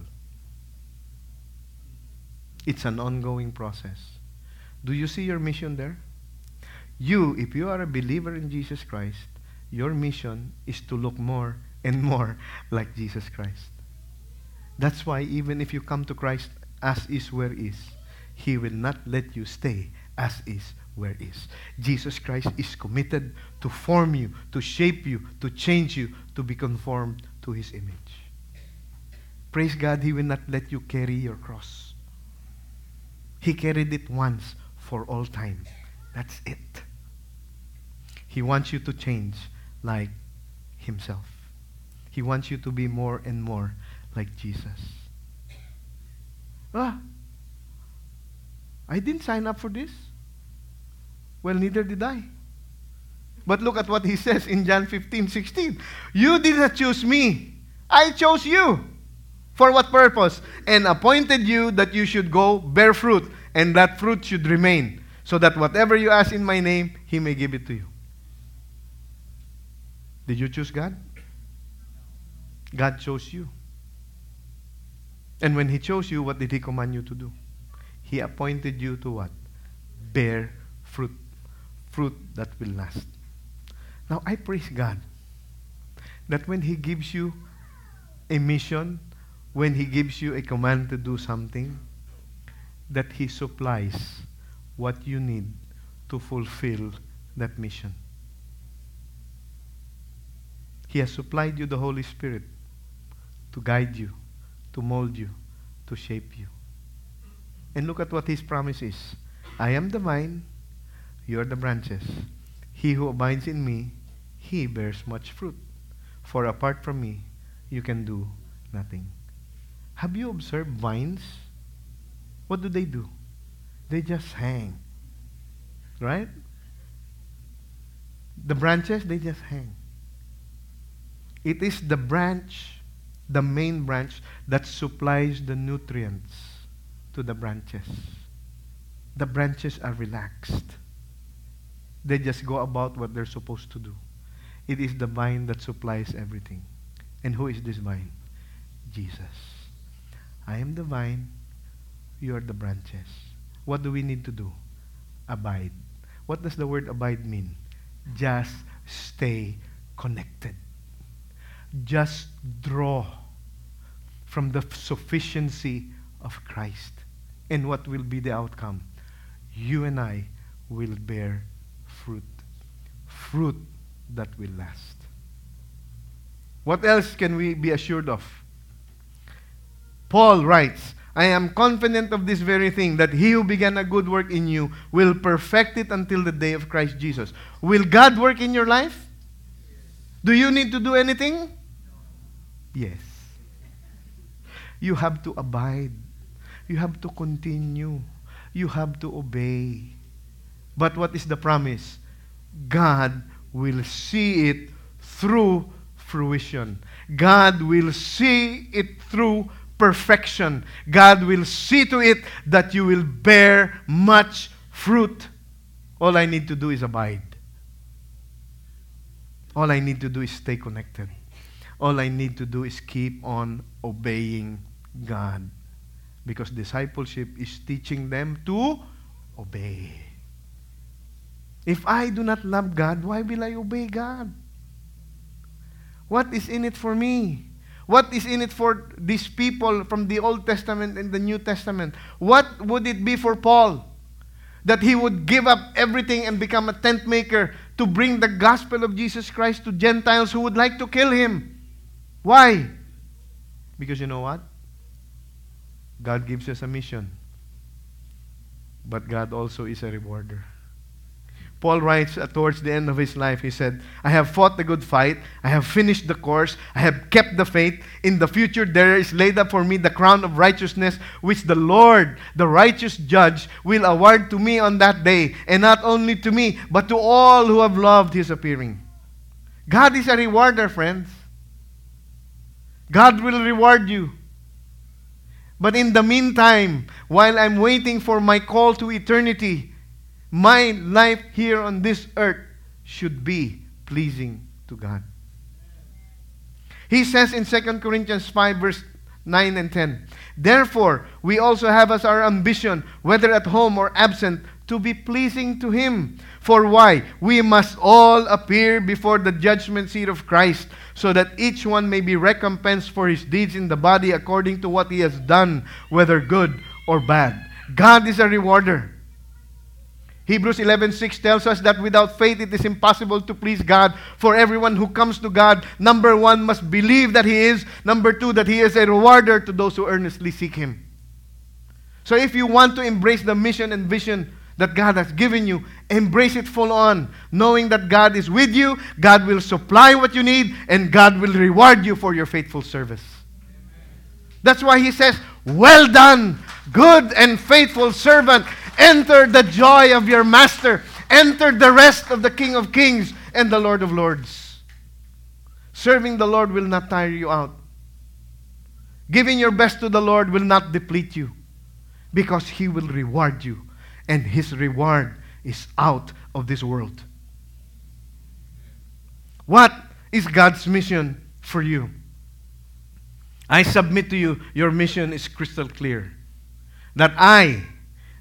It's an ongoing process. Do you see your mission there? You, if you are a believer in Jesus Christ, your mission is to look more and more like Jesus Christ. That's why even if you come to Christ as is where is, He will not let you stay as is where is. Jesus Christ is committed to form you, to shape you, to change you, to be conformed to his image. Praise God, he will not let you carry your cross. He carried it once for all time. That's it. He wants you to change like himself. He wants you to be more and more like Jesus. Ah, I didn't sign up for this. Well, neither did I. But look at what he says in John 15, 16. You did not choose me. I chose you. For what purpose? And appointed you that you should go bear fruit, and that fruit should remain, so that whatever you ask in my name, he may give it to you. Did you choose God? God chose you. And when he chose you, what did he command you to do? He appointed you to what? Bear fruit. Fruit that will last. Now, I praise God that when He gives you a mission, when He gives you a command to do something, that He supplies what you need to fulfill that mission. He has supplied you the Holy Spirit to guide you, to mold you, to shape you. And look at what His promise is I am the vine, you are the branches. He who abides in me, he bears much fruit. For apart from me, you can do nothing. Have you observed vines? What do they do? They just hang. Right? The branches, they just hang. It is the branch, the main branch, that supplies the nutrients to the branches. The branches are relaxed. They just go about what they're supposed to do. It is the vine that supplies everything. And who is this vine? Jesus. I am the vine, you are the branches. What do we need to do? Abide. What does the word abide mean? Just stay connected. Just draw from the sufficiency of Christ. And what will be the outcome? You and I will bear. Fruit that will last. What else can we be assured of? Paul writes, I am confident of this very thing, that he who began a good work in you will perfect it until the day of Christ Jesus. Will God work in your life? Do you need to do anything? Yes. You have to abide. You have to continue. You have to obey. But what is the promise? God will see it through fruition. God will see it through perfection. God will see to it that you will bear much fruit. All I need to do is abide. All I need to do is stay connected. All I need to do is keep on obeying God. Because discipleship is teaching them to obey. If I do not love God, why will I obey God? What is in it for me? What is in it for these people from the Old Testament and the New Testament? What would it be for Paul? That he would give up everything and become a tent maker to bring the gospel of Jesus Christ to Gentiles who would like to kill him. Why? Because you know what? God gives us a mission. But God also is a rewarder. Paul writes uh, towards the end of his life, he said, I have fought the good fight. I have finished the course. I have kept the faith. In the future, there is laid up for me the crown of righteousness, which the Lord, the righteous judge, will award to me on that day. And not only to me, but to all who have loved his appearing. God is a rewarder, friends. God will reward you. But in the meantime, while I'm waiting for my call to eternity, my life here on this earth should be pleasing to God. He says in 2 Corinthians 5, verse 9 and 10, Therefore, we also have as our ambition, whether at home or absent, to be pleasing to Him. For why? We must all appear before the judgment seat of Christ, so that each one may be recompensed for his deeds in the body according to what he has done, whether good or bad. God is a rewarder. Hebrews 11:6 tells us that without faith it is impossible to please God. For everyone who comes to God, number 1 must believe that he is, number 2 that he is a rewarder to those who earnestly seek him. So if you want to embrace the mission and vision that God has given you, embrace it full on, knowing that God is with you, God will supply what you need, and God will reward you for your faithful service. That's why he says, "Well done, good and faithful servant." Enter the joy of your master. Enter the rest of the King of Kings and the Lord of Lords. Serving the Lord will not tire you out. Giving your best to the Lord will not deplete you because He will reward you, and His reward is out of this world. What is God's mission for you? I submit to you, your mission is crystal clear. That I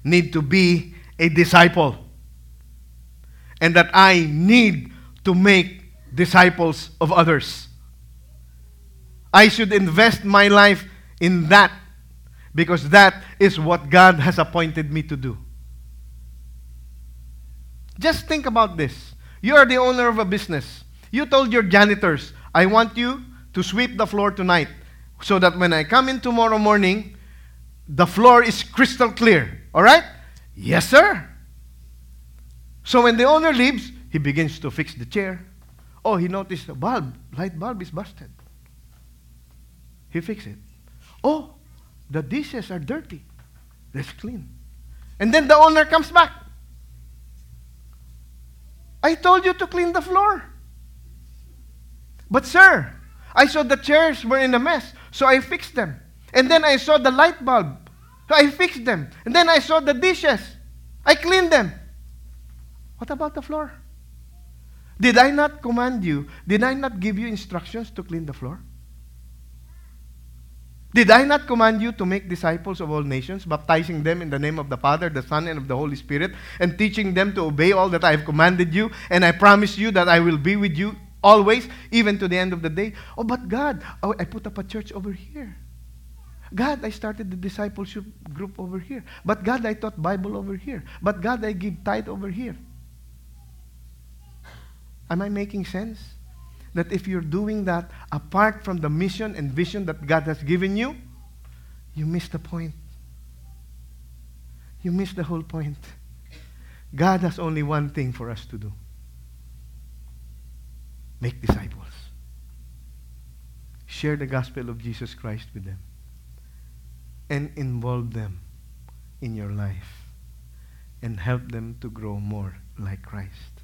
need to be a disciple. And that I need to make disciples of others. I should invest my life in that because that is what God has appointed me to do. Just think about this. You are the owner of a business. You told your janitors, I want you to sweep the floor tonight so that when I come in tomorrow morning, the floor is crystal clear. All right? Yes, sir. So when the owner leaves, he begins to fix the chair. Oh, he noticed the bulb, light bulb is busted. He fixed it. Oh, the dishes are dirty. Let's clean. And then the owner comes back. I told you to clean the floor. But, sir, I saw the chairs were in a mess, so I fixed them. And then I saw the light bulb, so I fixed them. And then I saw the dishes, I cleaned them. What about the floor? Did I not command you? Did I not give you instructions to clean the floor? Did I not command you to make disciples of all nations, baptizing them in the name of the Father, the Son, and of the Holy Spirit, and teaching them to obey all that I have commanded you? And I promise you that I will be with you always, even to the end of the day. Oh, but God, oh, I put up a church over here. God, I started the discipleship group over here. But God, I taught Bible over here. But God, I give tithe over here. Am I making sense? that if you're doing that apart from the mission and vision that God has given you, you miss the point. You miss the whole point. God has only one thing for us to do make disciples. Share the gospel of Jesus Christ with them and involve them in your life and help them to grow more like Christ.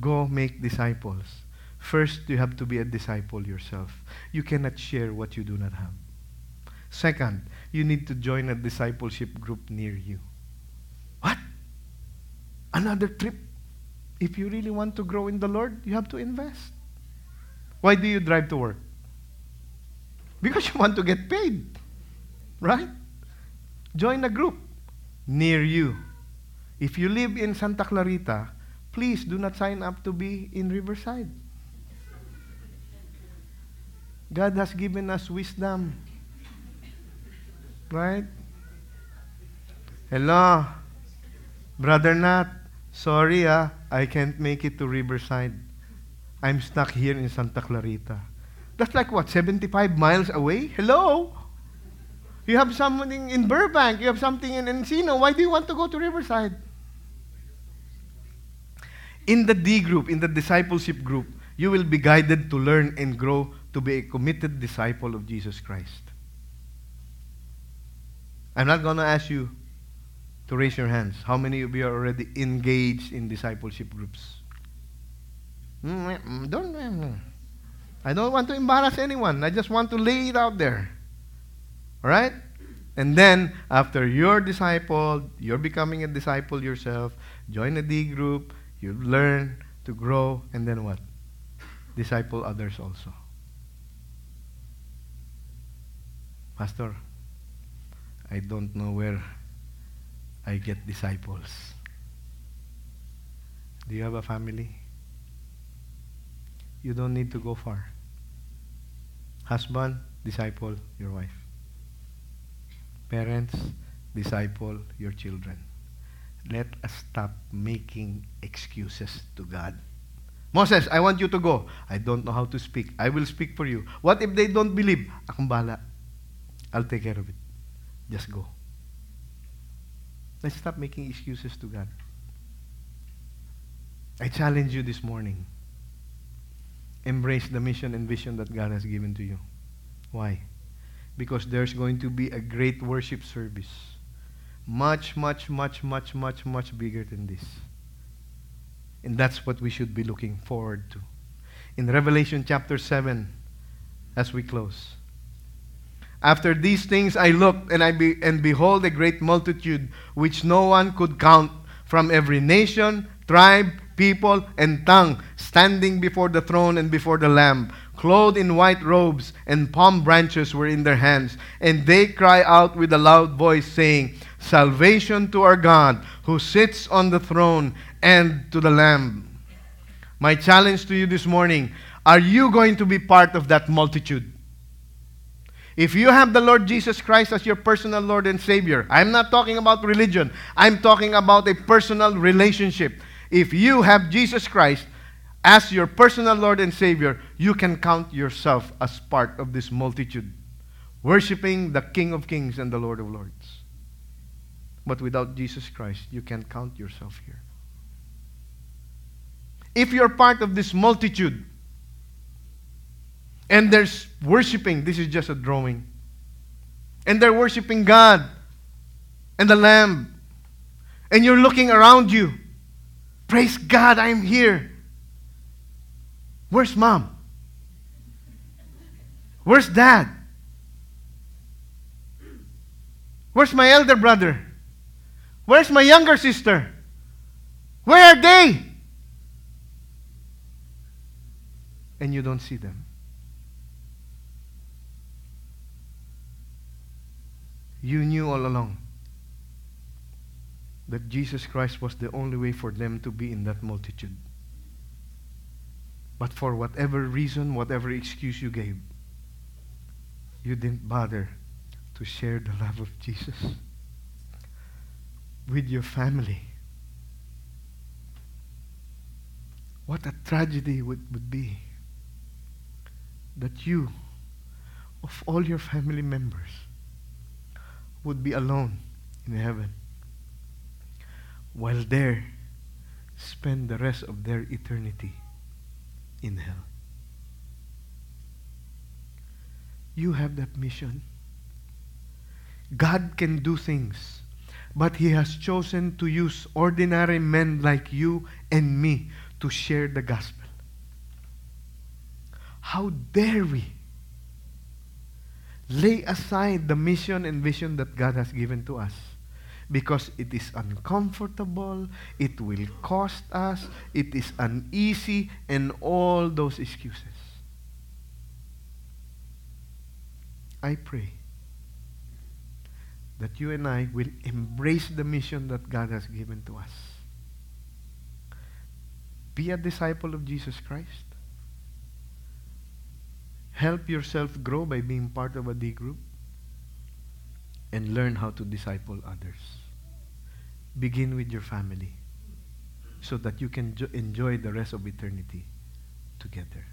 Go make disciples First, you have to be a disciple yourself. You cannot share what you do not have. Second, you need to join a discipleship group near you. What? Another trip? If you really want to grow in the Lord, you have to invest. Why do you drive to work? Because you want to get paid. Right? Join a group near you. If you live in Santa Clarita, please do not sign up to be in Riverside. God has given us wisdom. Right? Hello. Brother Nat, sorry ah, I can't make it to Riverside. I'm stuck here in Santa Clarita. That's like what, 75 miles away? Hello? You have something in Burbank, you have something in Encino. Why do you want to go to Riverside? In the D group, in the discipleship group, you will be guided to learn and grow to be a committed disciple of Jesus Christ. I'm not going to ask you to raise your hands. How many of you are already engaged in discipleship groups? Mm, mm, mm don't, mm, I don't want to embarrass anyone. I just want to lay it out there. All right? And then, after you're disciple, you're becoming a disciple yourself, join a D group, you learn to grow, and then what? Disciple others also. Pastor, I don't know where I get disciples. Do you have a family? You don't need to go far. Husband, disciple your wife. Parents, disciple your children. Let us stop making excuses to God. Moses, I want you to go. I don't know how to speak. I will speak for you. What if they don't believe? Akong bala. I'll take care of it. Just go. Let's stop making excuses to God. I challenge you this morning. Embrace the mission and vision that God has given to you. Why? Because there's going to be a great worship service. Much, much, much, much, much, much bigger than this. And that's what we should be looking forward to. In Revelation chapter 7, as we close, After these things I looked, and, I be, and behold, a great multitude which no one could count from every nation, tribe, people, and tongue, standing before the throne and before the Lamb, clothed in white robes, and palm branches were in their hands. And they cry out with a loud voice, saying, Salvation to our God, who sits on the throne, and to the Lamb. My challenge to you this morning are you going to be part of that multitude? If you have the Lord Jesus Christ as your personal Lord and Savior, I'm not talking about religion, I'm talking about a personal relationship. If you have Jesus Christ as your personal Lord and Savior, you can count yourself as part of this multitude, worshiping the King of Kings and the Lord of Lords. But without Jesus Christ, you can't count yourself here. If you're part of this multitude, and there's worshiping. This is just a drawing. And they're worshiping God and the Lamb. And you're looking around you. Praise God, I'm here. Where's mom? Where's dad? Where's my elder brother? Where's my younger sister? Where are they? And you don't see them. You knew all along that Jesus Christ was the only way for them to be in that multitude. But for whatever reason, whatever excuse you gave, you didn't bother to share the love of Jesus with your family. What a tragedy would, would be that you, of all your family members, would be alone in heaven while there spend the rest of their eternity in hell. You have that mission. God can do things, but He has chosen to use ordinary men like you and me to share the gospel. How dare we lay aside the mission and vision that God has given to us because it is uncomfortable, it will cost us, it is uneasy, and all those excuses. I pray that you and I will embrace the mission that God has given to us. Be a disciple of Jesus Christ. Help yourself grow by being part of a D group and learn how to disciple others. Begin with your family so that you can jo- enjoy the rest of eternity together.